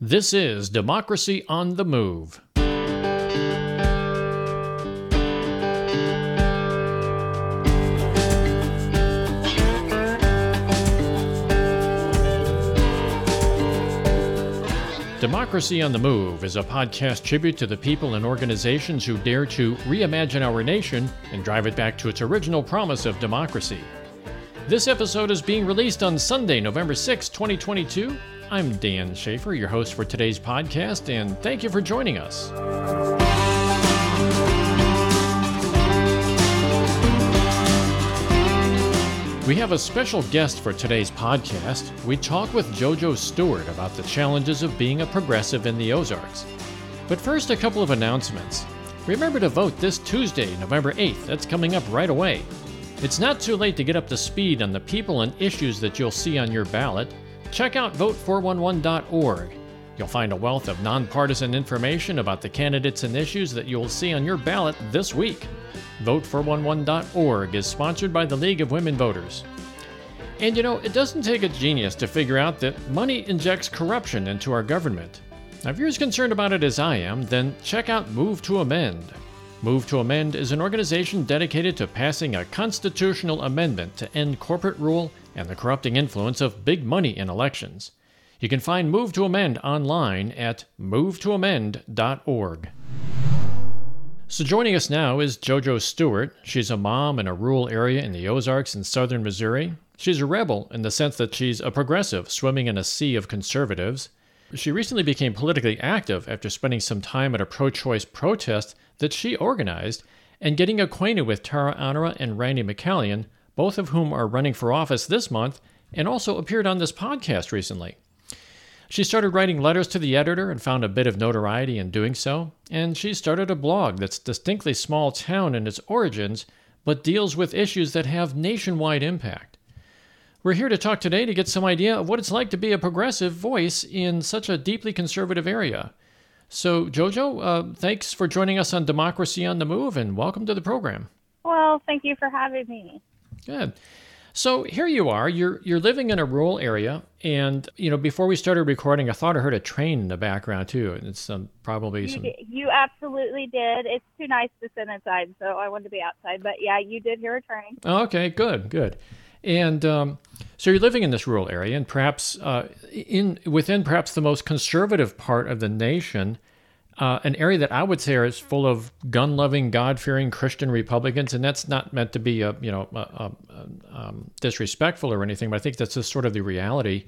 This is Democracy on the Move. Democracy on the Move is a podcast tribute to the people and organizations who dare to reimagine our nation and drive it back to its original promise of democracy. This episode is being released on Sunday, November 6, 2022. I'm Dan Schaefer, your host for today's podcast, and thank you for joining us. We have a special guest for today's podcast. We talk with JoJo Stewart about the challenges of being a progressive in the Ozarks. But first, a couple of announcements. Remember to vote this Tuesday, November 8th. That's coming up right away. It's not too late to get up to speed on the people and issues that you'll see on your ballot. Check out vote411.org. You'll find a wealth of nonpartisan information about the candidates and issues that you'll see on your ballot this week. Vote411.org is sponsored by the League of Women Voters. And you know, it doesn't take a genius to figure out that money injects corruption into our government. Now, if you're as concerned about it as I am, then check out Move to Amend. Move to Amend is an organization dedicated to passing a constitutional amendment to end corporate rule and the corrupting influence of big money in elections. You can find Move to Amend online at movetoamend.org. So joining us now is JoJo Stewart. She's a mom in a rural area in the Ozarks in southern Missouri. She's a rebel in the sense that she's a progressive swimming in a sea of conservatives. She recently became politically active after spending some time at a pro choice protest that she organized and getting acquainted with Tara Anara and Randi McCallian, both of whom are running for office this month and also appeared on this podcast recently. She started writing letters to the editor and found a bit of notoriety in doing so, and she started a blog that's distinctly small town in its origins, but deals with issues that have nationwide impact. We're here to talk today to get some idea of what it's like to be a progressive voice in such a deeply conservative area. So, Jojo, uh, thanks for joining us on Democracy on the Move, and welcome to the program. Well, thank you for having me. Good. So here you are. You're you're living in a rural area, and you know before we started recording, I thought I heard a train in the background too. It's um, probably You, some. did- you absolutely did. It's too nice to sit inside, so I wanted to be outside. But yeah, you did hear a train. Okay, good, good. And um, so you're living in this rural area, and perhaps uh, in within perhaps the most conservative part of the nation, uh, an area that I would say is full of gun-loving, God-fearing Christian Republicans, and that's not meant to be a you know a, a, a, um, disrespectful or anything, but I think that's just sort of the reality.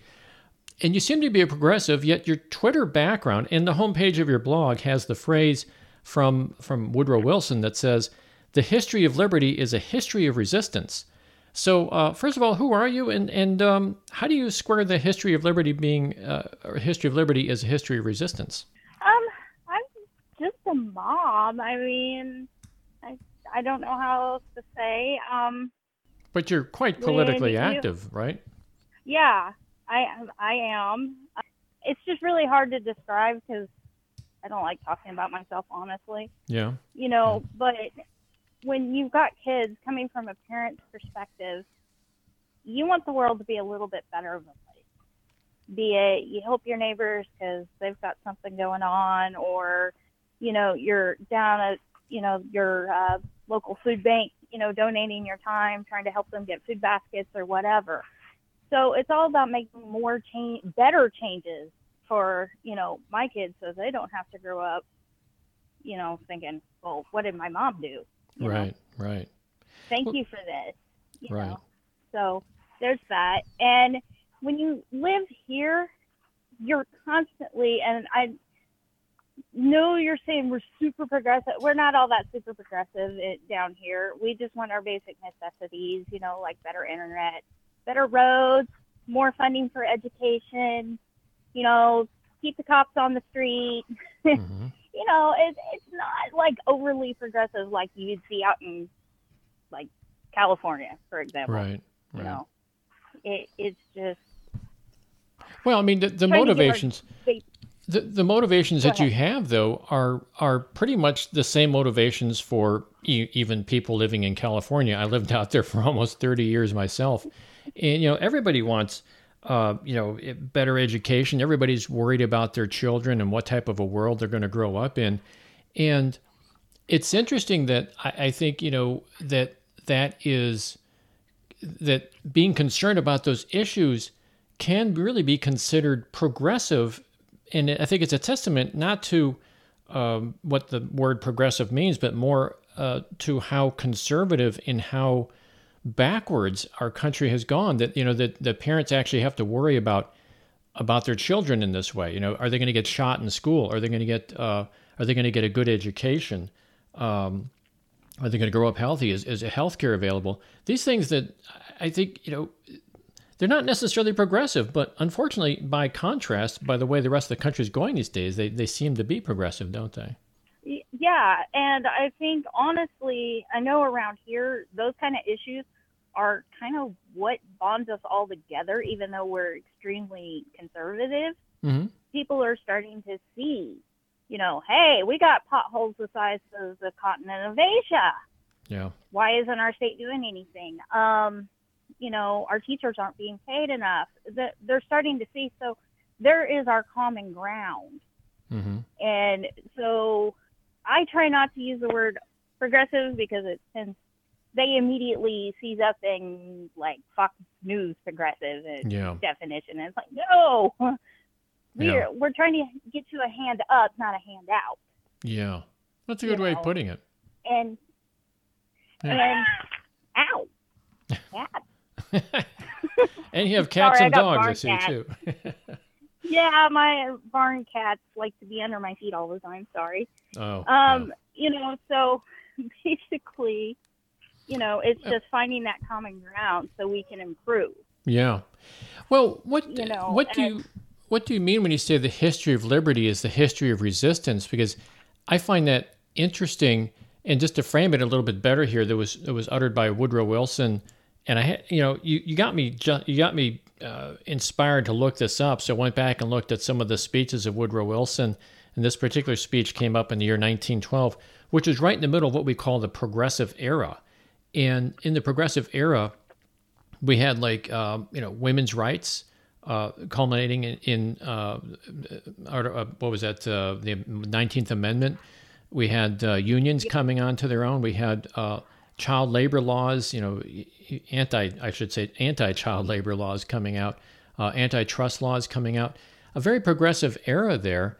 And you seem to be a progressive, yet your Twitter background and the homepage of your blog has the phrase from from Woodrow Wilson that says, "The history of liberty is a history of resistance." So, uh, first of all, who are you, and and um, how do you square the history of liberty being uh, or history of liberty as a history of resistance? A mom. I mean, I I don't know how else to say. Um, But you're quite politically you- active, right? yeah, I I am. It's just really hard to describe because I don't like talking about myself, honestly. Yeah. you know, but when you've got kids coming from a parent's perspective, you want the world to be a little bit better of a place. Be it you help your neighbors because they've got something going on, or you know you're down at you know your uh, local food bank, you know donating your time trying to help them get food baskets or whatever. So it's all about making more change, better changes for you know my kids, so they don't have to grow up you know, thinking, well, what did my mom do? You know, Right. Right. Thank Well- you for this. You Right. know? So there's that. And when you live here, you're constantly, and I know you're saying we're super progressive. We're not all that super progressive it, down here. We just want our basic necessities, you know, like better internet, better roads, more funding for education, you know, keep the cops on the street. hmm you know, it, it's not like overly progressive like you'd see out in like California, for example. Right. You know, it, it's just Well, I mean, the, the Trying to get our motivations. base- The, the motivations that you have, though, are are pretty much the same motivations for e- even people living in California. I lived out there for almost thirty years myself, and you know everybody wants uh, you know, better education. Everybody's worried about their children and what type of a world they're going to grow up in. And it's interesting that I, I think, you know, that that is that being concerned about those issues can really be considered progressive. And I think it's a testament not to um, what the word progressive means, but more uh, to how conservative and how backwards our country has gone. That you know that the parents actually have to worry about about their children in this way. You know, are they going to get shot in school? Are they going to get uh, Are they going to get a good education? Um, are they going to grow up healthy? Is is health care available? These things that I think you know they're not necessarily progressive, but unfortunately, by contrast, by the way the rest of the country is going these days, they, they seem to be progressive, don't they? Yeah, and I think honestly, I know around here, those kind of issues are kind of what bonds us all together, even though we're extremely conservative. Mm-hmm. People are starting to see, you know, hey, we got potholes the size of the continent of Asia. Yeah. Why isn't our state doing anything? Um, you know, our teachers aren't being paid enough. That they're starting to see. So there is our common ground. Mm-hmm. And so I try not to use the word progressive because it tends they immediately seize up things like Fox News progressive and yeah. definition. And it's like, no, we're Yeah. we're trying to get to a hand up, not a hand out. Yeah. That's a You good way know. of putting it. And Yeah. and ow, cat. and you have cats Sorry, and dogs, I see cat. too. Yeah, my barn cats like to be under my feet all the time. Sorry. oh. Um, you know, so basically, you know, it's just finding that common ground so we can improve. Yeah. Well, what You know, what do you what do you mean when you say the history of liberty is the history of resistance? Because I find that interesting. And just to frame it a little bit better here, that was it was uttered by Woodrow Wilson, and I had you know you, you got me ju- you got me uh, inspired to look this up. So I went back and looked at some of the speeches of Woodrow Wilson, and this particular speech came up in the year 1912, which is right in the middle of what we call the progressive era. And in the progressive era, we had like um, you know women's rights uh, culminating in, in uh, uh, what was that uh, the 19th Amendment. We had uh, unions coming onto their own. We had uh, child labor laws, you know, anti I should say anti child labor laws coming out, uh, antitrust laws coming out. A very progressive era there,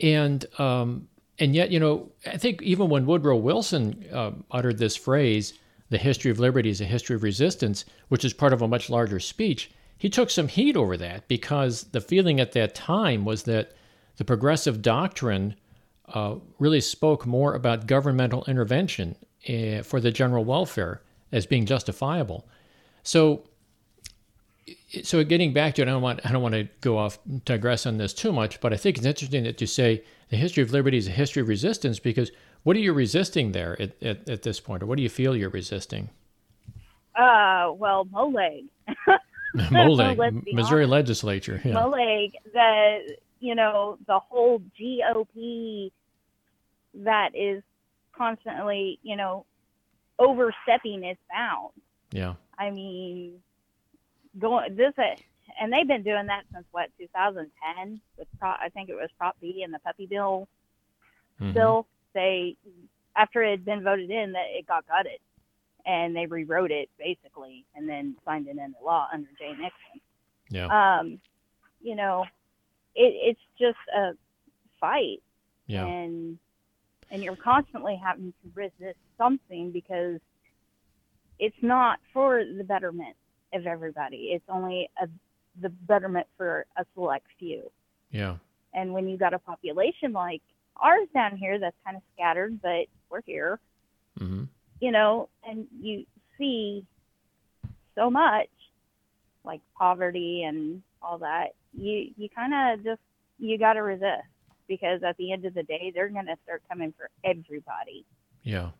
and um, and yet you know I think even when Woodrow Wilson uh, uttered this phrase, "The history of liberty is a history of resistance," which is part of a much larger speech, he took some heat over that because the feeling at that time was that the progressive doctrine uh, really spoke more about governmental intervention uh, for the general welfare as being justifiable. So, so getting back to it, I don't want I don't want to go off digress on this too much, but I think it's interesting that you say the history of liberty is a history of resistance because what are you resisting there at, at, at this point, or what do you feel you're resisting? Uh, well, Moleg. Moleg, Missouri honest. legislature. Yeah. Moleg, the you know the whole GOP that is constantly you know overstepping its bounds. yeah. I mean, going this uh, and they've been doing that since what 2010 with Pro, I think it was Prop B and the Puppy Mill Mhm. bill. They after it had been voted in that it got gutted and they rewrote it basically and then signed it into law under Jay Nixon. Yeah. Um, you know, it, it's just a fight Yeah. and and you're constantly having to resist something because it's not for the betterment of everybody. It's only a, the betterment for a select few. Yeah. And when you got a population like ours down here that's kind of scattered, but we're here, hmm you know, and you see so much like poverty and all that, you you kind of just you got to resist because at the end of the day, they're going to start coming for everybody. Yeah.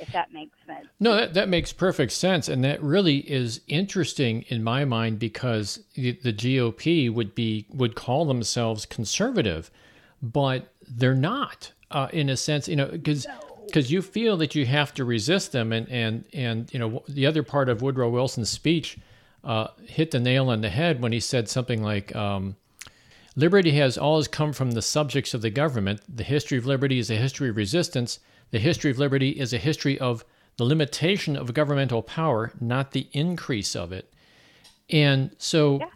If that makes sense. No, that, that makes perfect sense. And that really is interesting in my mind because the, the GOP would be would call themselves conservative, but they're not uh, in a sense, you know, because because you feel that you have to resist them. And, and, and, you know, the other part of Woodrow Wilson's speech uh, hit the nail on the head when he said something like, um, Liberty has always come from the subjects of the government. The history of liberty is a history of resistance. The history of liberty is a history of the limitation of governmental power, not the increase of it. And so yeah.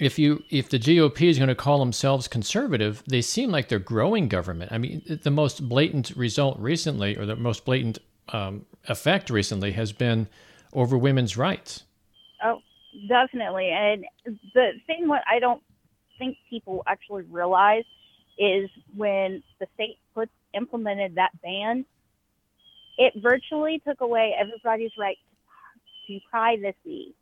if you if the GOP is going to call themselves conservative, they seem like they're growing government. I mean, the most blatant result recently, or the most blatant um, effect recently, has been over women's rights. Oh, definitely. And the thing what I don't think people actually realize is when the state put implemented that ban, it virtually took away everybody's right to, privacy.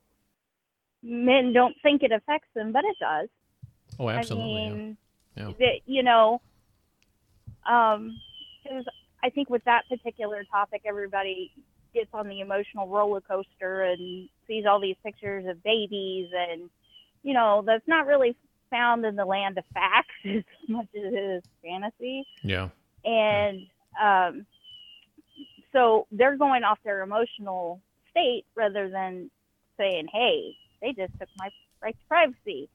Men don't think it affects them, but it does. Oh, absolutely. I mean, yeah. yeah. you know, um, because I think with that particular topic, everybody gets on the emotional roller coaster and sees all these pictures of babies, and you know, that's not really found in the land of facts as much as it is fantasy. Yeah. And yeah. um, so they're going off their emotional state rather than saying, "Hey, they just took my right to privacy."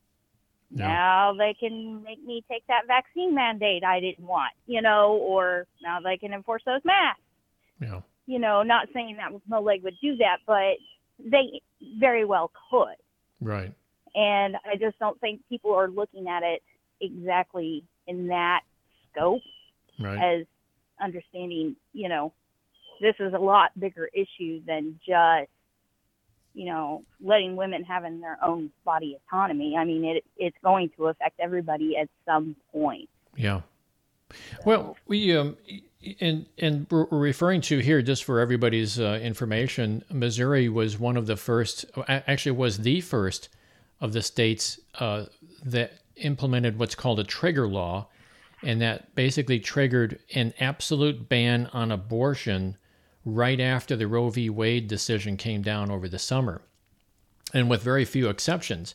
Yeah. Now they can make me take that vaccine mandate I didn't want, you know, or now they can enforce those masks. Yeah. You know, not saying that Moleg would do that, but they very well could. Right. And I just don't think people are looking at it exactly in that scope right. as understanding, you know, this is a lot bigger issue than just, you know, letting women having their own body autonomy. I mean, it it's going to affect everybody at some point. Yeah. Well, we um, and and we're referring to here just for everybody's uh, information. Missouri was one of the first, actually was the first of the states uh, that implemented what's called a trigger law, and that basically triggered an absolute ban on abortion right after the Roe v. Wade decision came down over the summer, and with very few exceptions.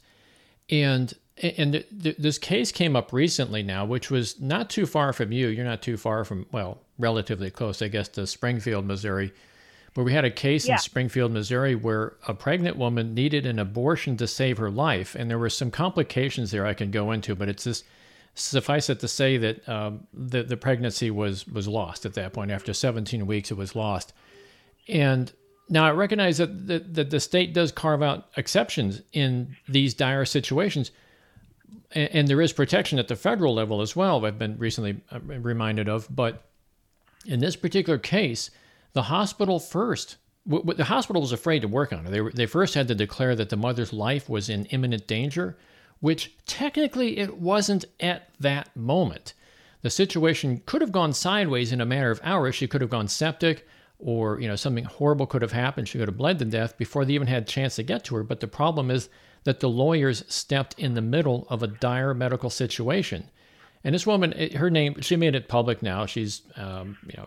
And and th- th- this case came up recently now, which was not too far from you. You're not too far from, well, relatively close, I guess, to Springfield, Missouri. But we had a case yeah. in Springfield, Missouri, where a pregnant woman needed an abortion to save her life, and there were some complications there I can go into. But it's just suffice it to say that um, the the pregnancy was was lost at that point. After 17 weeks, it was lost. And now I recognize that the, that the state does carve out exceptions in these dire situations, and, and there is protection at the federal level as well. I've been recently uh, reminded of, but in this particular case the hospital first. The hospital was afraid to work on it. They, they first had to declare that the mother's life was in imminent danger, which technically it wasn't at that moment. The situation could have gone sideways in a matter of hours. She could have gone septic, or you know something horrible could have happened. She could have bled to death before they even had a chance to get to her. But the problem is that the lawyers stepped in the middle of a dire medical situation. And this woman, her name, she made it public now. She's, um, you know,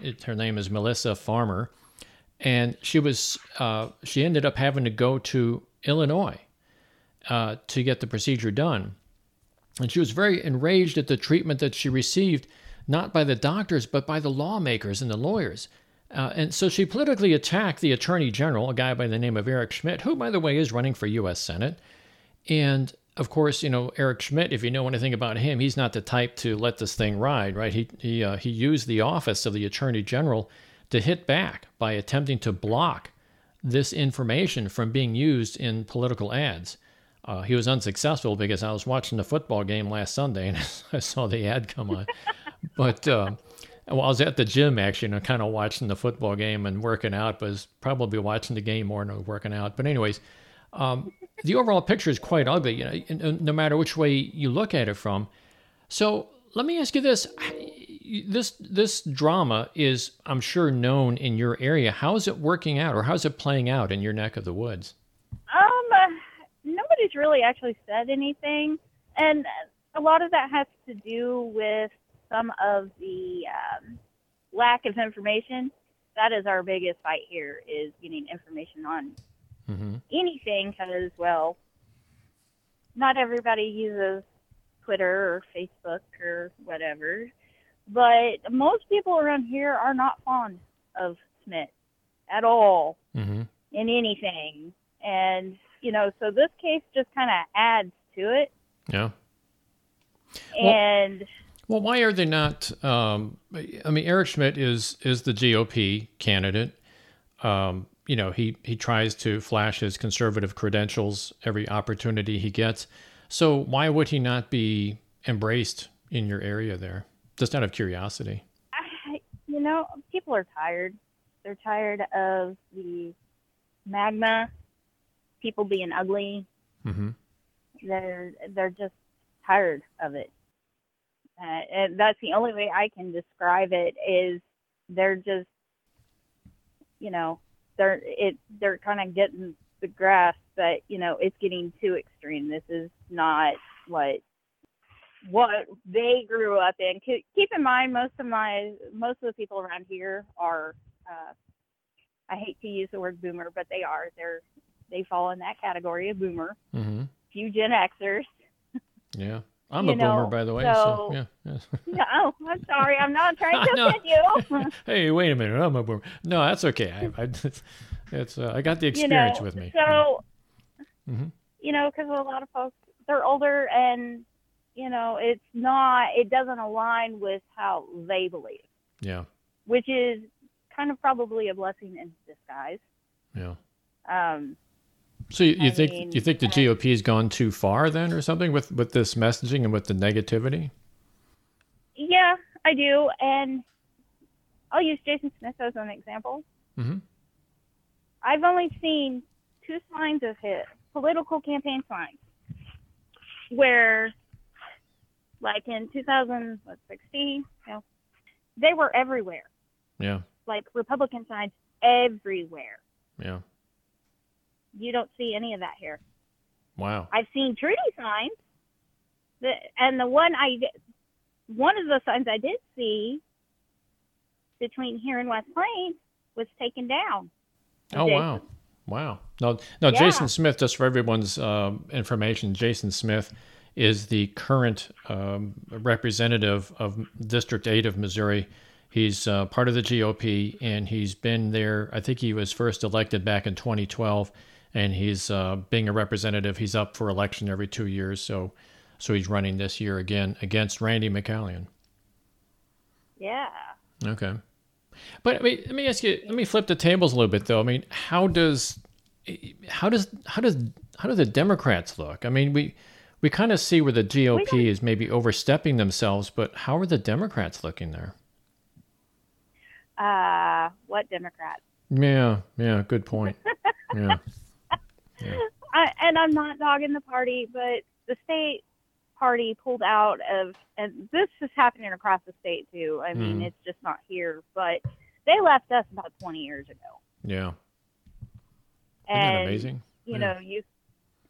it, her name is Mylissa Farmer, and she was, uh, she ended up having to go to Illinois uh, to get the procedure done, and she was very enraged at the treatment that she received, not by the doctors but by the lawmakers and the lawyers. Uh, and so she politically attacked the attorney general, a guy by the name of Eric Schmitt, who, by the way, is running for U.S. Senate. And of course, you know Eric Schmitt. If you know anything about him, he's not the type to let this thing ride, right? He he uh, he used the office of the Attorney General to hit back by attempting to block this information from being used in political ads. Uh, he was unsuccessful because I was watching the football game last Sunday and I saw the ad come on. but uh, well, I was at the gym actually, and kind of watching the football game and working out, but was probably watching the game more than working out. But anyways, um, the overall picture is quite ugly, you know, no matter which way you look at it from. So let me ask you this: this this drama is, I'm sure, known in your area. How is it working out, or how's it playing out in your neck of the woods? Um, uh, nobody's really actually said anything, and a lot of that has to do with some of the um, lack of information. That is our biggest fight here: is getting information on mm-hmm. anything because, well, not everybody uses Twitter or Facebook or whatever. But most people around here are not fond of Schmitt at all mm-hmm. in anything. And you know, so this case just kind of adds to it. Yeah. And Well, why are they not? Um, I mean, Eric Schmitt is is the GOP candidate. Um, you know, he he tries to flash his conservative credentials every opportunity he gets. So why would he not be embraced in your area there? Just out of curiosity. I, you know, people are tired. They're tired of the MAGA, people being ugly. hmm They're they're just tired of it. Uh, and that's the only way I can describe it is they're just, you know, they're it they're kind of getting the grasp that you know it's getting too extreme. This is not what what they grew up in. Keep in mind, most of my most of the people around here are. Uh, I hate to use the word boomer, but they are. They're they fall in that category of boomer. hmm Few Gen Xers. Yeah. I'm You a boomer, by the way. So, so- yeah. yeah. No, oh, I'm sorry. I'm not trying to offend you. hey, wait a minute. I'm a boomer. No, that's okay. I, I, it's uh, I got the you experience know, with me. So, Mhm. you know, because a lot of folks they're older and you know it's not it doesn't align with how they believe, Yeah. which is kind of probably a blessing in disguise. Yeah. Um, So you, you think mean, you think the GOP has gone too far then, or something with with this messaging and with the negativity? yeah, I do, and I'll use Jason Smith as an example. hmm I've only seen two signs of his political campaign signs where, like in 2016, you know, they were everywhere, Yeah. like Republican signs everywhere. Yeah. You don't see any of that here. Wow. I've seen Trudy signs, the, and the one I, one of the signs I did see between here and West Plains was taken down. Oh Jason. wow. Wow. No, no. Yeah. Jason Smith. Just for everyone's um, information, Jason Smith is the current um, representative of District Eight of Missouri. He's uh, part of the GOP, and he's been there. I think he was first elected back in 2012, and he's uh, being a representative. He's up for election every two years, so so he's running this year again against Randi McCallian. Yeah. Okay. But I mean, let me ask you. Let me flip the tables a little bit, though. I mean, how does, how does, how does, how do the Democrats look? I mean, we, we kind of see where the GOP is maybe overstepping themselves, but how are the Democrats looking there? Uh, what Democrats? Yeah, yeah, good point. Yeah, I, and I'm not dogging the party, but the state party pulled out of, and this is happening across the state too. I mean, Mhm. it's just not here, but they left us about 20 years ago. yeah. Isn't And, that amazing? You Yeah. know, you,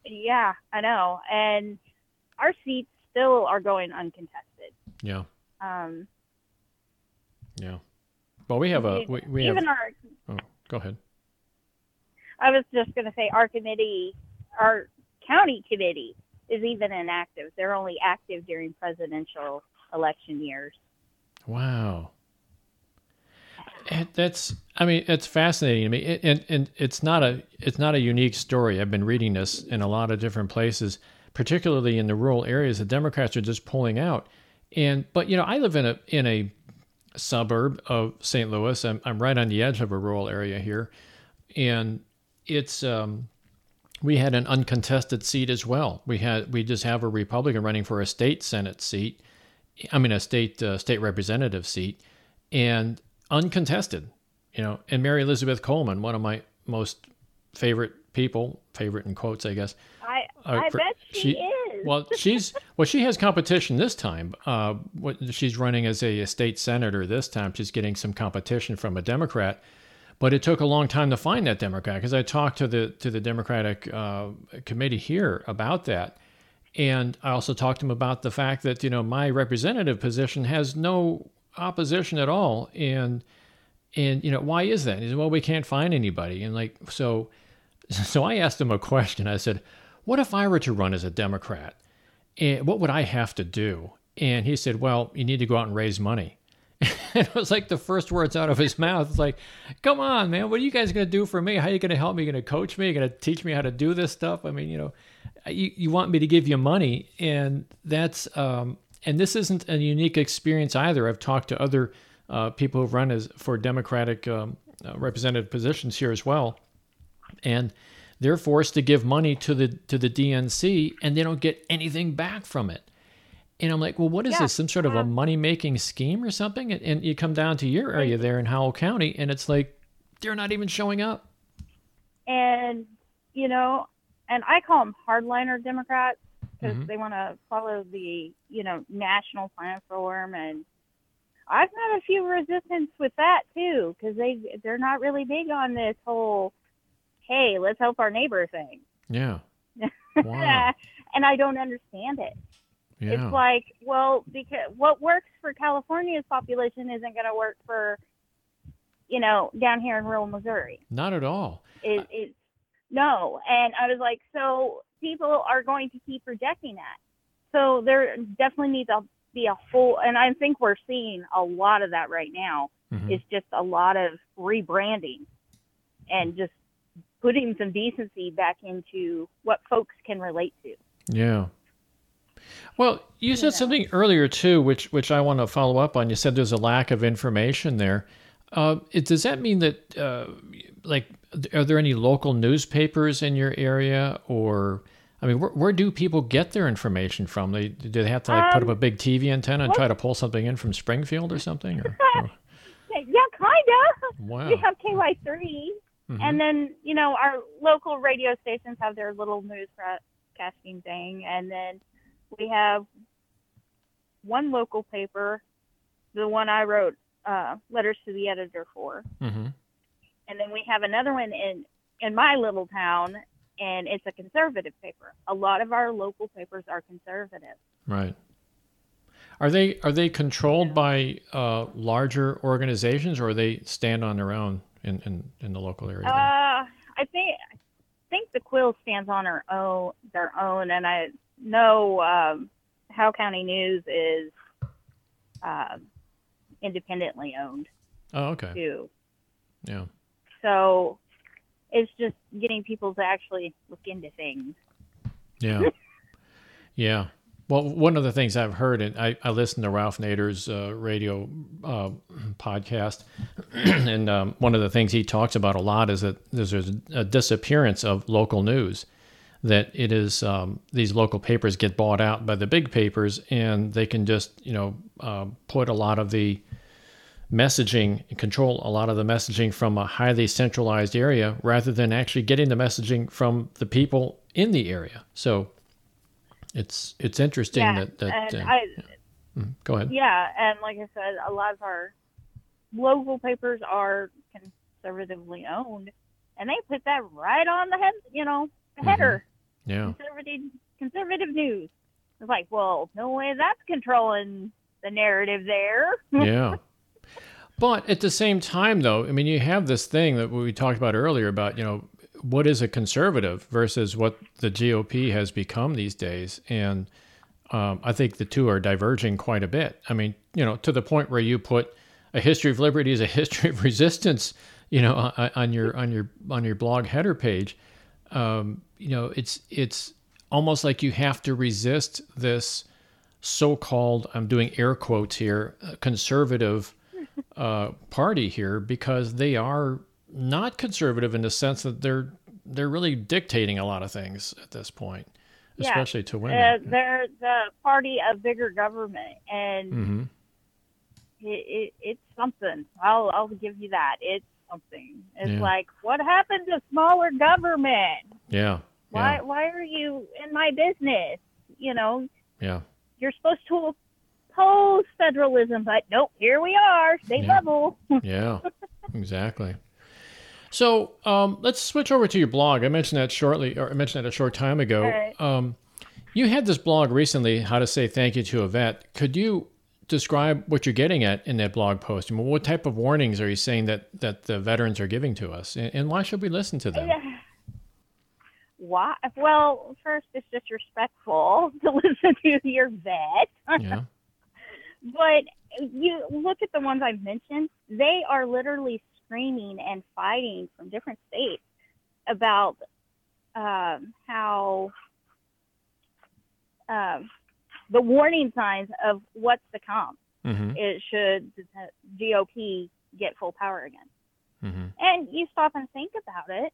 yeah, I know. And our seats still are going uncontested. Yeah, Um, yeah. Well, we have a we, we have. even our, Oh, go ahead. I was just going to say our committee, our county committee is even inactive. They're only active during presidential election years. Wow. That's I mean it's fascinating to me It- and and it's not a it's not a unique story. I've been reading this in a lot of different places, particularly in the rural areas. The Democrats are just pulling out. And but you know, I live in a in a suburb of St. Louis. I'm I'm right on the edge of a rural area here. And it's um we had an uncontested seat as well. We had we just have a Republican running for a state Senate seat. I mean a state uh, state representative seat, and uncontested. You know, and Mary Elizabeth Coleman, one of my most favorite people, favorite in quotes, I guess. I Uh, I for- bet she, she- is. Well, she's well, she has competition this time. Uh, what she's running as a, state senator this time. She's getting some competition from a Democrat, but it took a long time to find that Democrat because I talked to the to the Democratic uh, committee here about that, and I also talked to him about the fact that you know my representative position has no opposition at all, and and you know why is that? He said, well, we can't find anybody, and like so, so I asked him a question. I said, what if I were to run as a Democrat? And what would I have to do? And he said, well, you need to go out and raise money. it was like the first words out of his mouth. It's like, come on, man, what are you guys to do for me? How are you to help me? You Going to coach me? You Going to teach me how to do this stuff? I mean, you know, you, you want me to give you money. And that's, um, and this isn't a unique experience either. I've talked to other uh, people who've run as for Democratic um, uh, representative positions here as well. And they're forced to give money to the to the DNC and they don't get anything back from it. And I'm like, well, what is yeah. this? Some sort of a money making scheme or something? And, and, you come down to your area there in Howell County, and it's like they're not even showing up. And you know, and I call them hardliner Democrats because mm-hmm. they want to follow the you know national platform, and I've had a few resistance with that too because they they're not really big on this whole hey, let's help our neighbor thing. Yeah. Wow. and I don't understand it. Yeah. It's like, well, because what works for California's population isn't going to work for, you know, down here in rural Missouri. Not at all. It, it's no, and I was like, so people are going to keep rejecting that. So there definitely needs to be a whole, and I think we're seeing a lot of that right now. Mm-hmm. It's just a lot of rebranding and just putting some decency back into what folks can relate to. Yeah. Well, you said something earlier too, which which I want to follow up on. You said there's a lack of information there. Uh, it, does that mean that, uh, like, are there any local newspapers in your area, or I mean, where, where do people get their information from? They do they have to like um, put up a um, big TV antenna and what? try to pull something in from Springfield or something? Or, or? yeah, kinda. Wow. We have KY three, mm-hmm. and then you know our local radio stations have their little news broadcasting thing, and then we have one local paper, the one I wrote uh, letters to the editor for, mm-hmm. and then we have another one in in my little town, and it's a conservative paper. A lot of our local papers are conservative. Right. Are they are they controlled by uh, larger organizations, or they stand on their own in, in, in the local area? Uh, I think I think the Quill stands on their own their own, and I know um, Howell County News is uh, independently owned. Oh, okay. Too. Yeah. So it's just getting people to actually look into things. Yeah. yeah. Well, one of the things I've heard, and I, I listened to Ralph Nader's uh, radio uh, podcast, and um, one of the things he talks about a lot is that there's a disappearance of local news that it is um, these local papers get bought out by the big papers and they can just you know uh, put a lot of the messaging and control a lot of the messaging from a highly centralized area rather than actually getting the messaging from the people in the area so it's it's interesting yeah, that that uh, I, yeah. Mm-hmm. go ahead yeah and like i said a lot of our local papers are conservatively owned and they put that right on the head you know header. Mm-hmm. Yeah. Conservative conservative news. It's like, well, no way that's controlling the narrative there. yeah. But at the same time, though, I mean, you have this thing that we talked about earlier about, you know, what is a conservative versus what the GOP has become these days. And um, I think the two are diverging quite a bit. I mean, you know, to the point where you put a history of liberty as a history of resistance, you know, on your on your on your blog header page um, you know, it's it's almost like you have to resist this so-called I'm doing air quotes here uh, conservative uh, party here because they are not conservative in the sense that they're they're really dictating a lot of things at this point, yeah. especially to women. Uh, they're the party of bigger government, and mm-hmm. it, it, it's something. I'll I'll give you that. It's something. It's yeah. like, what happened to smaller government? Yeah. Why yeah. why are you in my business? You know. Yeah. You're supposed to oppose federalism, but nope, here we are, state yeah. level. yeah. Exactly. So um, let's switch over to your blog. I mentioned that shortly, or I mentioned that a short time ago. Right. Um, you had this blog recently, how to say thank you to a vet. Could you describe what you're getting at in that blog post? I mean, what type of warnings are you saying that that the veterans are giving to us, and, and why should we listen to them? Why? Well, first, it's disrespectful to listen to your vet. Yeah. but you look at the ones I've mentioned, they are literally screaming and fighting from different states about um, how um, the warning signs of what's to come. Mm-hmm. It should the GOP get full power again. Mm-hmm. And you stop and think about it.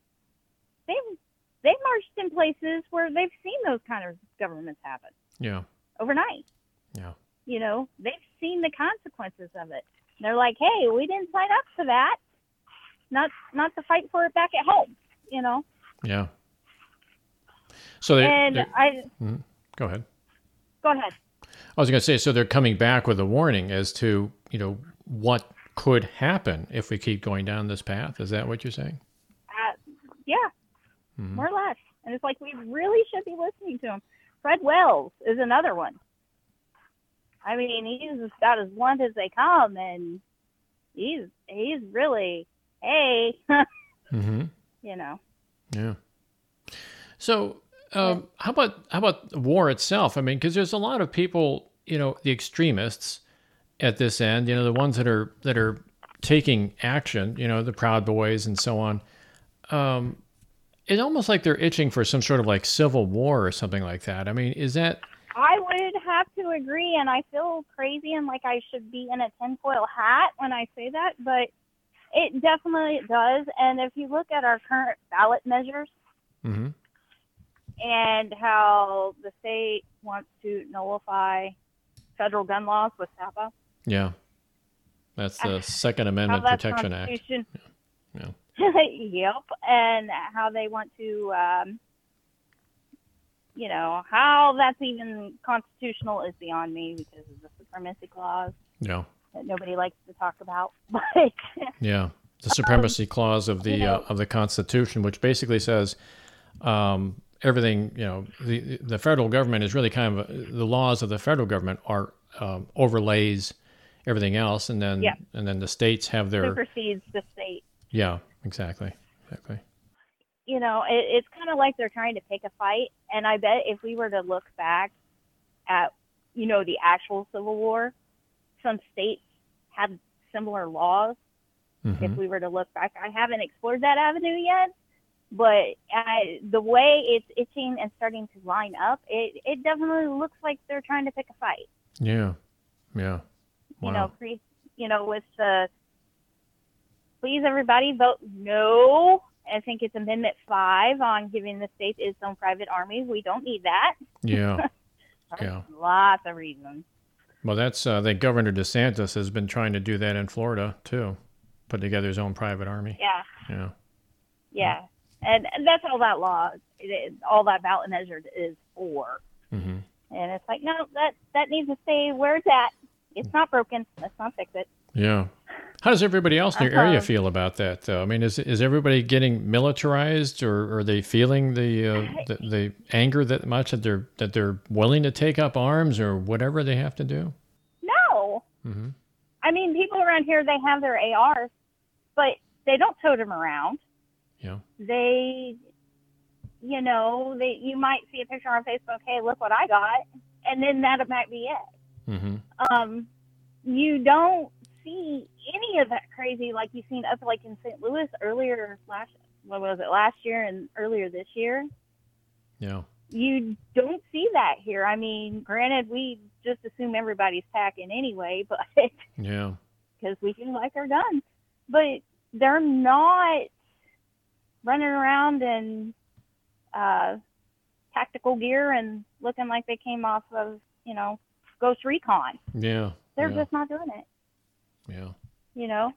They've they've marched in places where they've seen those kind of governments happen Yeah. overnight. Yeah. You know, they've seen the consequences of it. They're like, "Hey, we didn't sign up for that. Not not to fight for it back at home." You know. Yeah. So they, and I go ahead. Go ahead. I was going to say, so they're coming back with a warning as to you know what could happen if we keep going down this path. Is that what you're saying? Uh, yeah, Mhm. more or less. And it's like we really should be listening to him. Fred Wells is another one. I mean, he's about as blunt as they come, and he's he's really hey, Mm-hmm. you know. Yeah. So, um, how about how about war itself? I mean, because there's a lot of people, you know, the extremists at this end, you know, the ones that are that are taking action, you know, the Proud Boys and so on. Um, it's almost like they're itching for some sort of like civil war or something like that. I mean, is that? I would have to agree, and I feel crazy and like I should be in a tinfoil hat when I say that, but it definitely does. And if you look at our current ballot measures hmm and how the state wants to nullify federal gun laws with SAPA, Yeah. That's the Second Amendment Protection Act. Constitution. Yeah. yep, and how they want to, um, you know, how that's even constitutional is beyond me because of the supremacy clause. Yeah. that nobody likes to talk about. But Yeah, the supremacy clause of the you know- uh, of the Constitution, which basically says um, everything. You know, the the federal government is really kind of a, the laws of the federal government are um, overlays everything else, and then Yeah. and then the states have their supersedes the state. yeah, exactly, exactly. You know, it, it's kind of like they're trying to pick a fight. And I bet if we were to look back at, you know, the actual Civil War, some states had similar laws. hmm If we were to look back, I haven't explored that avenue yet. But I, the way it's itching and starting to line up, it, it definitely looks like they're trying to pick a fight. Yeah, yeah. you know, cre- you know, with the please everybody vote no. I think it's Amendment Five on giving the states its own private armies. We don't need that. yeah. Yeah. Lots of reasons. Well, that's uh, I think Governor DeSantis has been trying to do that in Florida too, put together his own private army. Yeah, Yeah. yeah, and, and that's all that law, all that ballot measure is for. hmm And it's like, no, that that needs to stay where it's at. It's not broken. Let's not fix it. Yeah. How does everybody else in your area Uh-huh. feel about that, though? I mean, is is everybody getting militarized, or are they feeling the uh, the, the anger that much that they're that they're willing to take up arms or whatever they have to do? No, Mm-hmm. I mean, people around here they have their ARs, but they don't tote them around. Yeah. they you know they you might see a picture on facebook hey look what i got and then that might be it hmm um you don't see any of that crazy like you've seen up like in st louis earlier last what was it last year and earlier this year Yeah. you don't see that here i mean granted we just assume everybody's packing anyway but Yeah. because we do like our guns. But they're not running around in uh, tactical gear and looking like they came off of, you know, Ghost Recon. Yeah. They're yeah. just not doing it. Yeah. You know,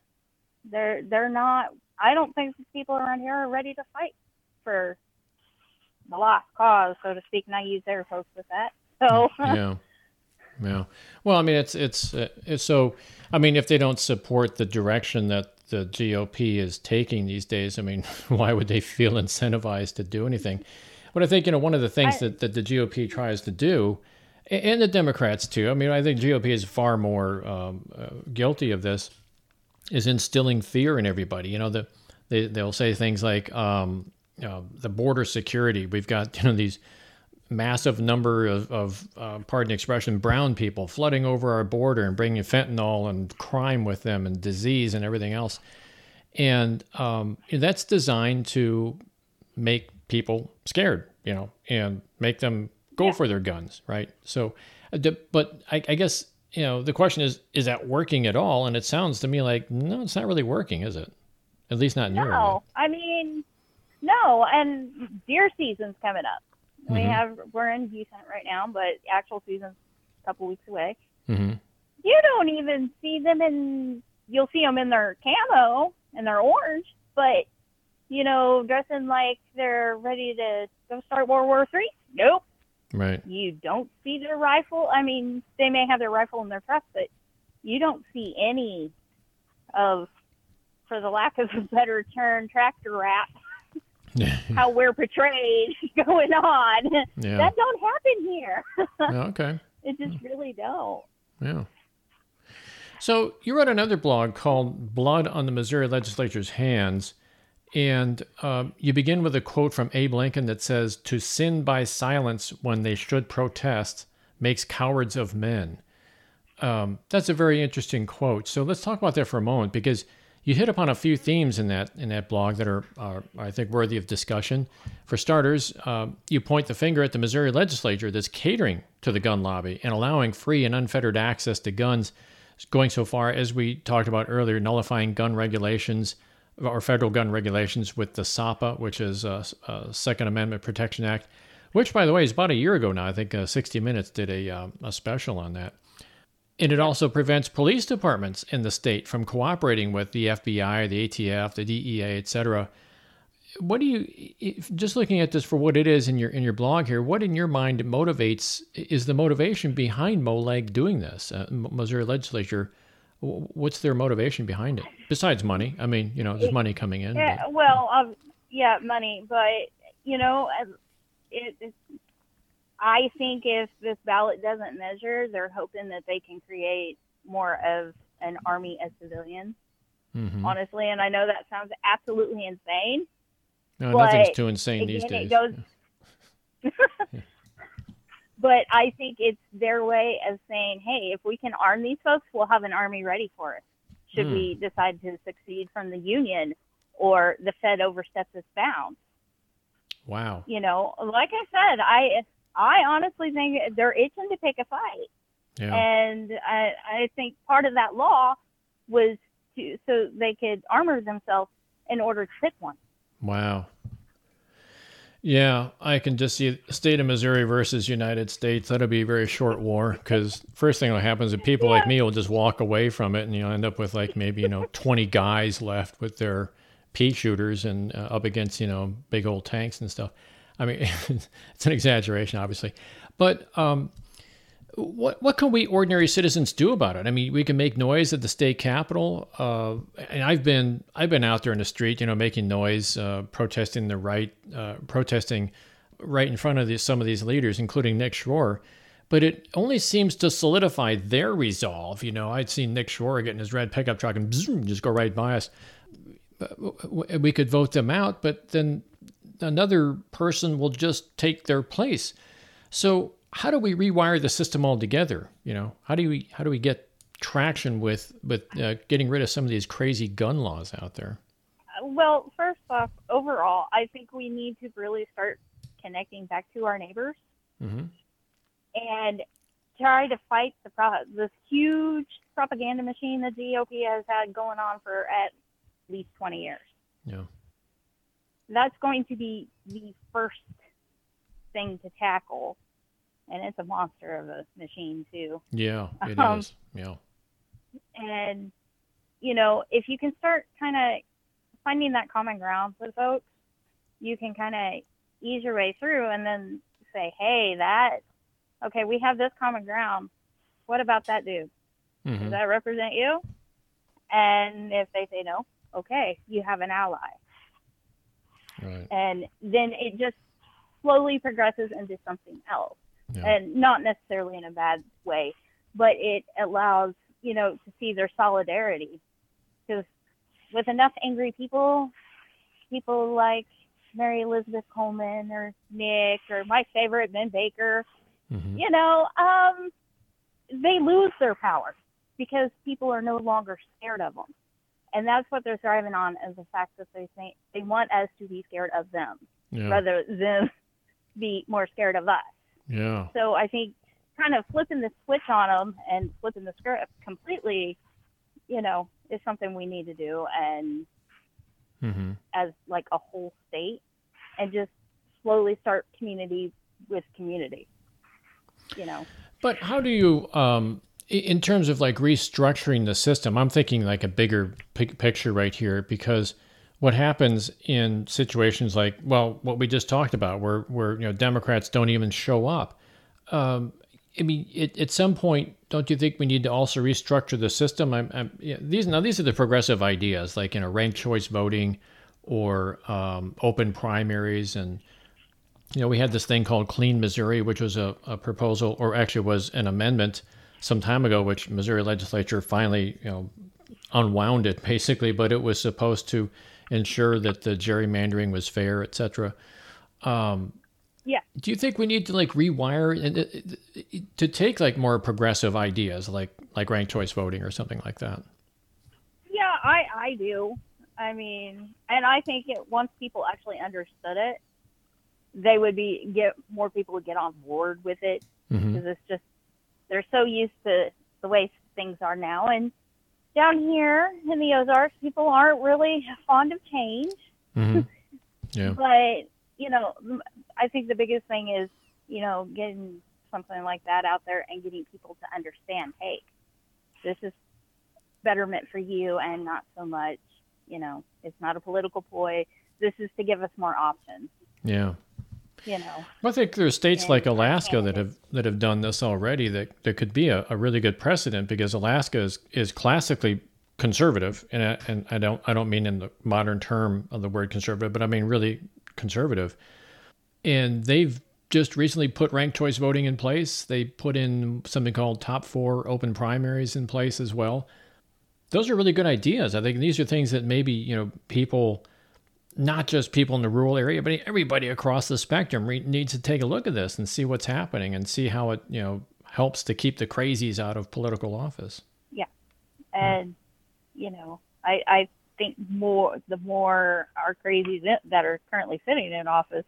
they're they're not. I don't think people around here are ready to fight for the lost cause, so to speak. And I use air quotes with that. So yeah. Yeah. Well, I mean, it's it's uh, it's so. I mean, if they don't support the direction that the GOP is taking these days, I mean, why would they feel incentivized to do anything? But I think you know one of the things I- that, that the GOP tries to do, and the Democrats too. I mean, I think GOP is far more um, uh, guilty of this, is instilling fear in everybody. You know, the they they'll say things like um, uh, the border security. We've got you know these massive number of, of uh, pardon the expression, brown people flooding over our border and bringing fentanyl and crime with them and disease and everything else. And um, that's designed to make people scared, you know, and make them go yeah. for their guns, right? So, uh, but I, I guess you know the question is, is that working at all? And it sounds to me like no, it's not really working, is it? At least not in no. your area. I mean, no. And deer season's coming up. Mm-hmm. We have we're in decent right now, but actual season's a couple weeks away. Mm-hmm. You don't even see them in. You'll see them in their camo and their orange, but you know, dressing like they're ready to go start World War Three. Nope. Right. You don't see their rifle. I mean, they may have their rifle in their truck, but you don't see any of, for the lack of a better term, tractor rap. How we're portrayed going on. Yeah. That don't happen here. okay. It just really don't. Yeah. So you wrote another blog called "Blood on the Missouri Legislature's Hands." And um, you begin with a quote from Abe Lincoln that says, To sin by silence when they should protest makes cowards of men. Um, that's a very interesting quote. So let's talk about that for a moment because you hit upon a few themes in that in that blog that are, are I think, worthy of discussion. For starters, uh, you point the finger at the Missouri legislature that's catering to the gun lobby and allowing free and unfettered access to guns, going so far as we talked about earlier, nullifying gun regulations or federal gun regulations with the SAPA, which is a, a, Second Amendment Protection Act, which, by the way, is about a year ago now. I think uh, 60 Minutes did a, uh, a special on that. And it also prevents police departments in the state from cooperating with the FBI, the ATF, the DEA, etc. What do you just looking at this for what it is in your in your blog here? What in your mind motivates is the motivation behind MoLeg doing this? Uh, Missouri Legislature what's their motivation behind it besides money i mean you know there's money coming in yeah but. well um, yeah money but you know it, it, i think if this ballot doesn't measure they're hoping that they can create more of an army of civilians mm-hmm. honestly and i know that sounds absolutely insane no nothing's too insane again, these days goes, yeah. But I think it's their way of saying, hey, if we can arm these folks, we'll have an army ready for us. Should mm. we hmm. decide to succeed from the Union or the Fed oversteps its bounds? Wow. You know, like I said, I I honestly think they're itching to pick a fight. Yeah. And I, I think part of that law was to so they could armor themselves in order to pick one. Wow. Yeah, I can just see state of Missouri versus United States. That'll be a very short war because first thing that happens is people like me will just walk away from it, and you'll end up with like maybe you know twenty guys left with their pea shooters and uh, up against you know big old tanks and stuff. I mean, it's an exaggeration, obviously, but um, what what can we ordinary citizens do about it? I mean, we can make noise at the state capitol, uh, and I've been I've been out there in the street, you know, making noise, uh, protesting the right, uh, protesting right in front of the, some of these leaders, including Nick Schroer. But it only seems to solidify their resolve. You know, I'd seen Nick Schroer getting his red pickup truck and just go right by us. We could vote them out, but then another person will just take their place. So how do we rewire the system altogether? You know, how do we how do we get traction with with uh, getting rid of some of these crazy gun laws out there? Well, first off, overall, I think we need to really start connecting back to our neighbors mm-hmm. and try to fight the pro- this huge propaganda machine the GOP has had going on for at least 20 years. Yeah. That's going to be the first thing to tackle and it's a monster of a machine too. Yeah, it um, is. Yeah. And you know, if you can start kind of finding that common ground with folks, you can kind of ease your way through, and then say, "Hey, that okay, we have this common ground. What about that dude? Mm-hmm. Does that represent you?" And if they say no, okay, you have an ally. Right. And then it just slowly progresses into something else yeah. and not necessarily in a bad way, but it allows you know to see their solidarity because with enough angry people, people like Mary Elizabeth Coleman or Nick or my favorite Ben Baker, hmm you know, um, they lose their power because people are no longer scared of them. And that's what they're thriving on is the fact that they think they want us to be scared of them Yeah. rather than be more scared of us. Yeah. So I think kind of flipping the switch on them and flipping the script completely, you know, is something we need to do and hmm as like a whole state and just slowly start community with community. You know. But how do you, um, in terms of like restructuring the system? I'm thinking like a bigger pic- picture right here because what happens in situations like, well, what we just talked about, where where you know Democrats don't even show up. Um, I mean, it, at some point, don't you think we need to also restructure the system? I'm, I'm, yeah, these now these are the progressive ideas, like you know, ranked choice voting or um, open primaries and you know, we had this thing called Clean Missouri, which was a, a proposal, or actually was an amendment some time ago, which Missouri legislature finally, you know, unwound it basically, but it was supposed to ensure that the gerrymandering was fair, et cetera. Um, Yeah. do you think we need to like rewire and it- to take like more progressive ideas, like like ranked choice voting or something like that? Yeah, I I do. I mean, and I think it once people actually understood it, they would be get more people would get on board with it because it's just they're so used to the way things are now. And down here in the Ozarks, people aren't really fond of change. hmm Yeah. But you know, I think the biggest thing is you know getting something like that out there and getting people to understand. Hey, this is betterment for you, and not so much. You know, it's not a political ploy. This is to give us more options. Yeah. You know, Well, I think there are states And like Alaska that have that have done this already. That that could be a, a really good precedent because Alaska is, is classically conservative, and I, and I don't I don't mean in the modern term of the word conservative, but I mean really conservative. And they've just recently put ranked choice voting in place. They put in something called top four open primaries in place as well. Those are really good ideas. I think these are things that maybe you know people not just people in the rural area, but everybody across the spectrum re- needs to take a look at this and see what's happening and see how it, you know, helps to keep the crazies out of political office. Yeah, and you know, I I think more the more our crazies that are currently sitting in office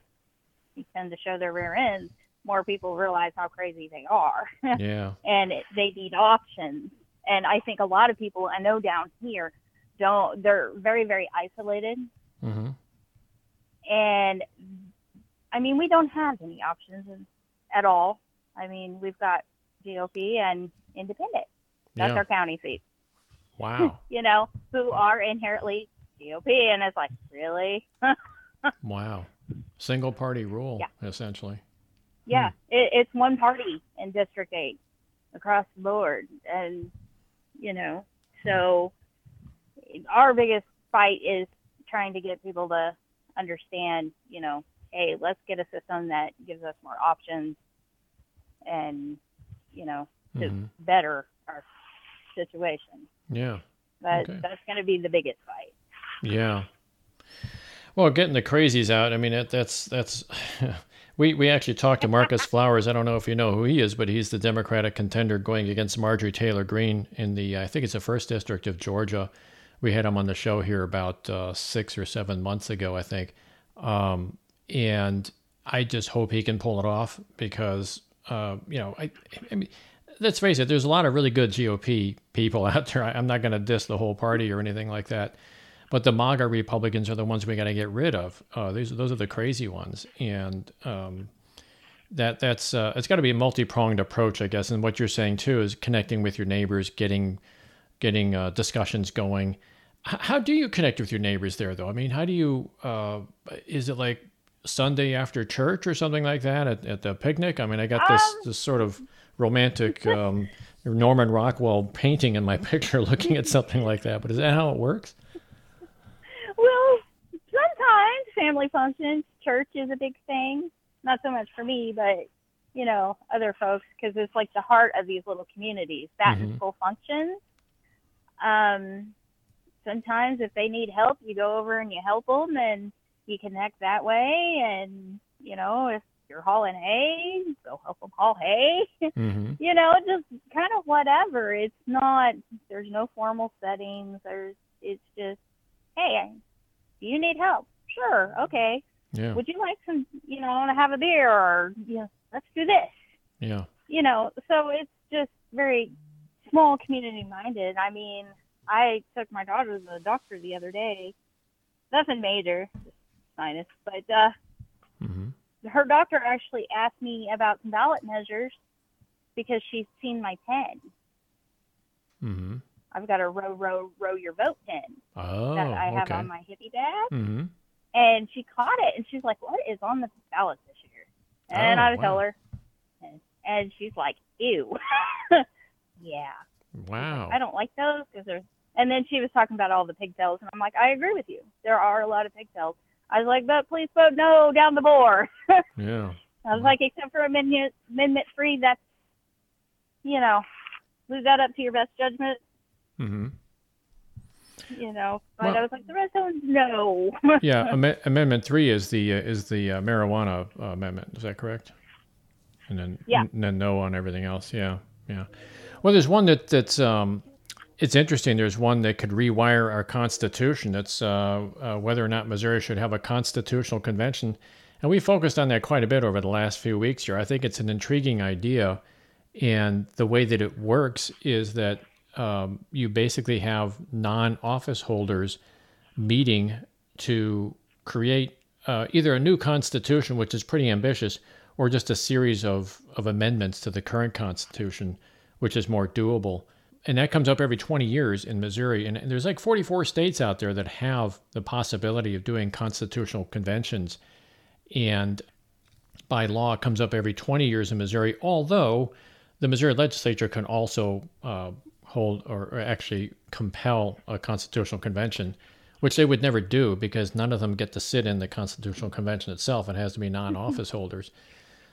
tend to show their rear ends, more people realize how crazy they are. Yeah. and it, they need options. And I think a lot of people I know down here don't. They're very very isolated, hmm and I mean we don't have any options at all. I mean we've got GOP and independent. That's Yeah. our county seat. Wow. You know who are inherently GOP, and it's like really, wow. Single party rule, Yeah. essentially. yeah, it, it's one party in District Eight across the board, and you know so our biggest fight is trying to get people to understand, you know, hey, let's get a system that gives us more options and, you know, to hmm better our situation. Yeah. But Okay. that's going to be the biggest fight. Yeah. Well, getting the crazies out. I mean, it, that's that's. we we actually talked to Marcus Flowers. I don't know if you know who he is, but he's the Democratic contender going against Marjorie Taylor Greene in the I think it's the first district of Georgia. We had him on the show here about uh, six or seven months ago, I think, um, and I just hope he can pull it off because uh, you know I, I mean. Let's face it. There's a lot of really good GOP people out there. I, I'm not going to diss the whole party or anything like that, but the MAGA Republicans are the ones we got to get rid of. Uh, these those are the crazy ones, and um, that that's uh, it's got to be a multi pronged approach, I guess. And what you're saying too is connecting with your neighbors, getting getting uh, discussions going. H- how do you connect with your neighbors there, though? I mean, how do you? Uh, is it like Sunday after church or something like that at, at the picnic? I mean, I got this Um, this sort of romantic um, Norman Rockwell painting in my picture, looking at something like that. But is that how it works? Well, sometimes family functions, church is a big thing. Not so much for me, but you know, other folks because it's like the heart of these little communities. That Mhm. and school functions. Um, sometimes if they need help, you go over and you help them, and you connect that way, and you know, if you're hauling hay, go help them haul hay. Mm-hmm. you know, just kind of whatever. It's not. There's no formal settings. There's. It's just, hey, do you need help? Sure. Okay. Yeah. Would you like some? You know, want to have a beer, or you know, let's do this. Yeah. You know, so it's just very small community minded. I mean, I took my daughter to the doctor the other day. Nothing major, sinus, but uh, Mm-hmm. her doctor actually asked me about some ballot measures because she's seen my pen. Mm-hmm. I've got a row, row, row your vote pen Oh. that I have okay. on my hippie bag, Mm-hmm. and she caught it, and she's like, "What is on the ballot this year?" And Oh, I would tell her, and, and she's like, "Ew, yeah, Wow. I don't like those because there's." And then she was talking about all the pigtails, and I'm like, "I agree with you. There are a lot of pigtails." I was like, "But please vote no down the board." Yeah. I was like, except for amendment amendment three, that's you know, leave that up to your best judgment. Mm-hmm. You know, but Well- I was like, the rest of them, no. Yeah. Am- amendment three is the uh, is the uh, marijuana uh, amendment. Is that correct? And then Yeah. and then no on everything else. Yeah. Yeah. Well, there's one that that's um, it's interesting. There's one that could rewire our constitution. That's uh, uh, whether or not Missouri should have a constitutional convention, and we focused on that quite a bit over the last few weeks here. I think it's an intriguing idea, and the way that it works is that um, you basically have non-office holders meeting to create uh, either a new constitution, which is pretty ambitious, or just a series of, of amendments to the current constitution, which is more doable. And that comes up every 20 years in Missouri. And there's like 44 states out there that have the possibility of doing constitutional conventions. And by law, it comes up every 20 years in Missouri, although the Missouri legislature can also uh, hold or, or actually compel a constitutional convention, which they would never do because none of them get to sit in the constitutional convention itself. It has to be non-office holders.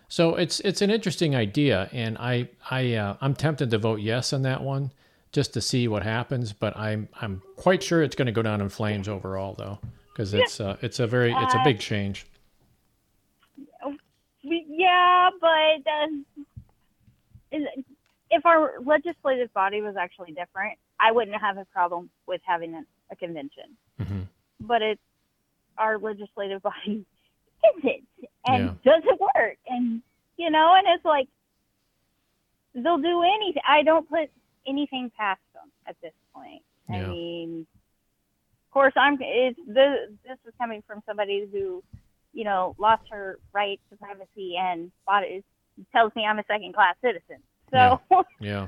So it's it's an interesting idea, and I I uh, I'm tempted to vote yes on that one just to see what happens. But I'm I'm quite sure it's going to go down in flames overall, though, because it's uh, it's a very it's a big change. We- yeah, but uh, if our legislative body was actually different, I wouldn't have a problem with having a, convention. hmm But it's our legislative body isn't and Yeah. does it work, and you know, and it's like they'll do anything. I don't put anything past them at this point. I Yeah. mean, of course, I'm. It's this. This is coming from somebody who, you know, lost her right to privacy and bought it. Tells me I'm a second class citizen. So Yeah,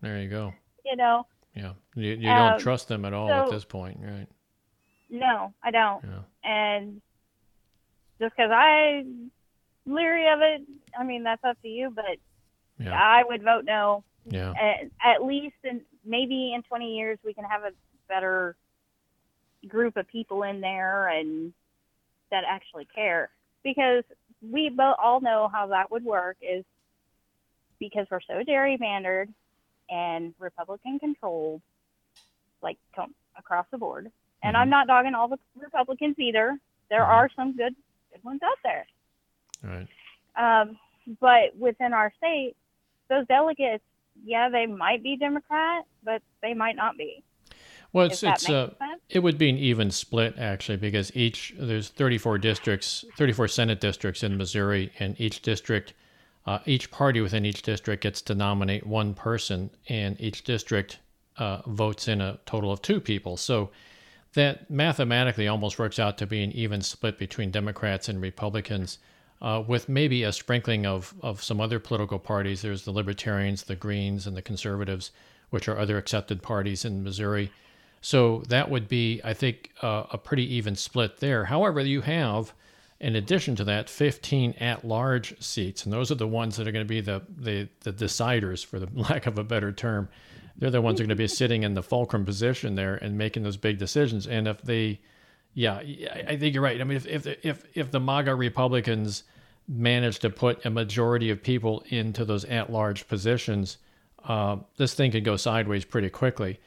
there you go. you know, Yeah, you, you don't Um, trust them at all at this point, right? no, I don't. Yeah. And just because I'm leery of it, I mean that's up to you. But Yeah. I would vote no. Yeah. At, at least, in maybe in 20 years, we can have a better group of people in there and that actually care. Because we both all know how that would work is because we're so gerrymandered and Republican controlled, like across the board. And I'm Mhm. not dogging all the Republicans either. There Mhm. are some good good ones out there. Right. Um, but within our state, those delegates, yeah, they might be Democrat, but they might not be. Well, it's it's uh, it would be an even split actually because each there's 34 districts, 34 Senate districts in Missouri, and each district, uh, each party within each district gets to nominate one person, and each district uh, votes in a total of two people. So that mathematically almost works out to be an even split between Democrats and Republicans, uh, with maybe a sprinkling of, of some other political parties. There's the Libertarians, the Greens, and the Conservatives, which are other accepted parties in Missouri. So that would be, I think, uh, a pretty even split there. However, you have, in addition to that, 15 at-large seats, and those are the ones that are going to be the, the the deciders, for the lack of a better term. They're the ones that are going to be sitting in the fulcrum position there and making those big decisions. And if they, yeah, I think you're right. I mean, if if if if the MAGA Republicans manage to put a majority of people into those at-large positions, uh, this thing could go sideways pretty quickly.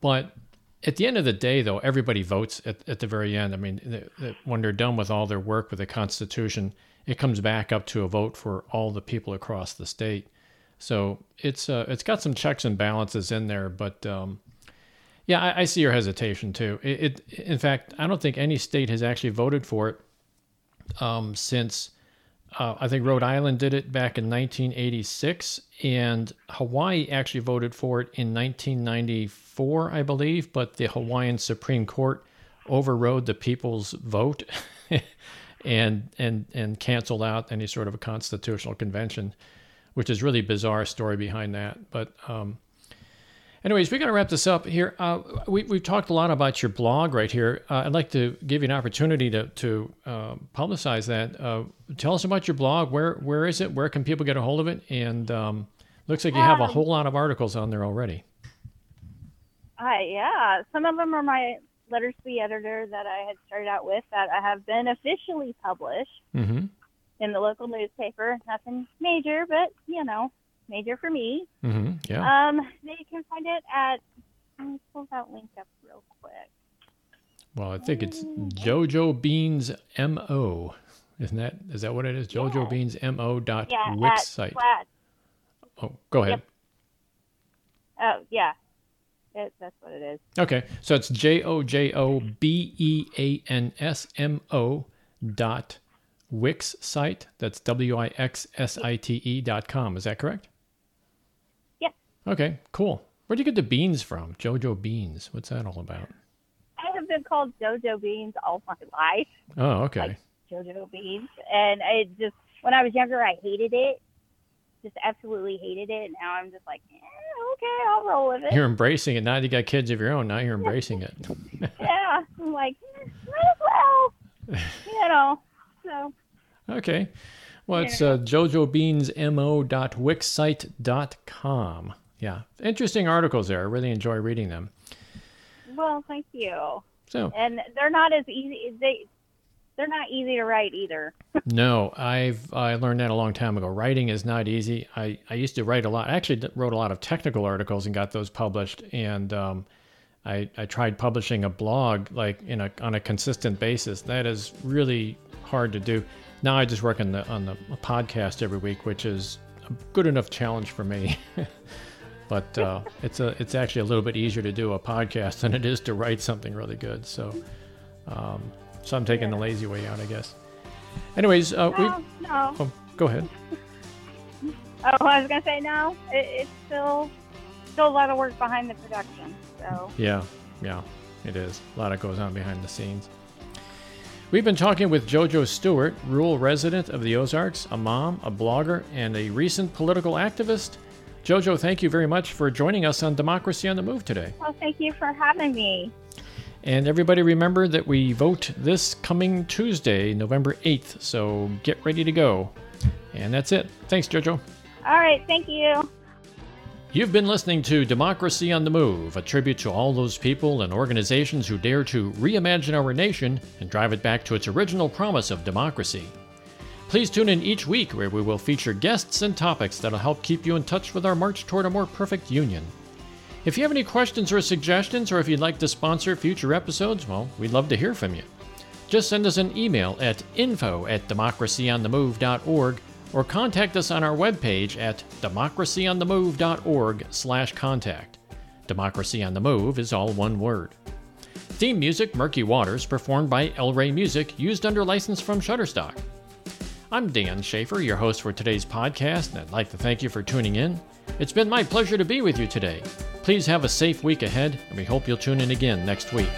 But at the end of the day, though, everybody votes at, at the very end. I mean, when they're done with all their work with the Constitution, it comes back up to a vote for all the people across the state. So it's uh, it's got some checks and balances in there, but um, yeah, I, I, see your hesitation too. It, it, in fact, I don't think any state has actually voted for it um, since uh, I think Rhode Island did it back in 1986, and Hawaii actually voted for it in 1994, I believe. But the Hawaiian Supreme Court overrode the people's vote and and and canceled out any sort of a constitutional convention, which is really bizarre story behind that. But um, Anyways, we got to wrap this up here. Uh, we, we've talked a lot about your blog right here. Uh, I'd like to give you an opportunity to, to uh, publicize that. Uh, tell us about your blog. Where Where is it? Where can people get a hold of it? And um, looks like you have a um, whole lot of articles on there already. Hi, yeah. Some of them are my letters to the editor that I had started out with that I have been officially published mm-hmm. In the local newspaper. Nothing major, but, you know, major for me. Mm-hmm, yeah. Um, they can find it at. Let me pull that link up real quick. Well, I think it's JoJo Beans Mo. Isn't that is that what it is? JoJo yeah. Beans Mo dot yeah, Wix site. Flat. Oh, go ahead. Yep. Oh yeah, it, that's what it is. Okay, so it's J O J O B E A N S M O dot Wix site. That's W I X S I T E dot com. Is that correct? Yes. Okay, cool. Where'd you get the beans from? Jojo Beans. What's that all about? I have been called Jojo Beans all my life. Oh, okay. Like Jojo Beans, and I just when I was younger, I hated it. Just absolutely hated it. Now I'm just like, eh, okay, I'll roll with it. You're embracing it now. You got kids of your own. Now you're embracing it. yeah, I'm like, might as well. you know. So. Okay. Well, it's uh, jojobeansmo.wixsite.com. Yeah, interesting articles there. I really enjoy reading them. Well, thank you. So, and they're not as easy. They they're not easy to write either. no, I've I learned that a long time ago. Writing is not easy. I I used to write a lot. I actually wrote a lot of technical articles and got those published. And um, I I tried publishing a blog like in a on a consistent basis. That is really hard to do. Now I just work on the on the podcast every week, which is a good enough challenge for me. but uh, it's a it's actually a little bit easier to do a podcast than it is to write something really good. So, um, so I'm taking the lazy way out, I guess. Anyways, uh, no, we no. Oh, go ahead. Oh, I was gonna say no. It, it's still still a lot of work behind the production. So yeah, yeah, it is. A lot of goes on behind the scenes. We've been talking with JoJo Stewart, rural resident of the Ozarks, a mom, a blogger, and a recent political activist. Jojo, thank you very much for joining us on Democracy on the Move today. Well, thank you for having me. And everybody remember that we vote this coming Tuesday, November 8th, so get ready to go. And that's it. Thanks, Jojo. All right, thank you. You've been listening to Democracy on the Move, a tribute to all those people and organizations who dare to reimagine our nation and drive it back to its original promise of democracy. Please tune in each week where we will feature guests and topics that'll help keep you in touch with our march toward a more perfect union. If you have any questions or suggestions, or if you'd like to sponsor future episodes, well, we'd love to hear from you. Just send us an email at info at democracyonthemove.org or contact us on our webpage at democracyonthemove.org slash contact. Democracy on the Move is all one word. Theme music, Murky Waters, performed by El Rey Music, used under license from Shutterstock. I'm Dan Schaefer, your host for today's podcast, and I'd like to thank you for tuning in. It's been my pleasure to be with you today. Please have a safe week ahead, and we hope you'll tune in again next week.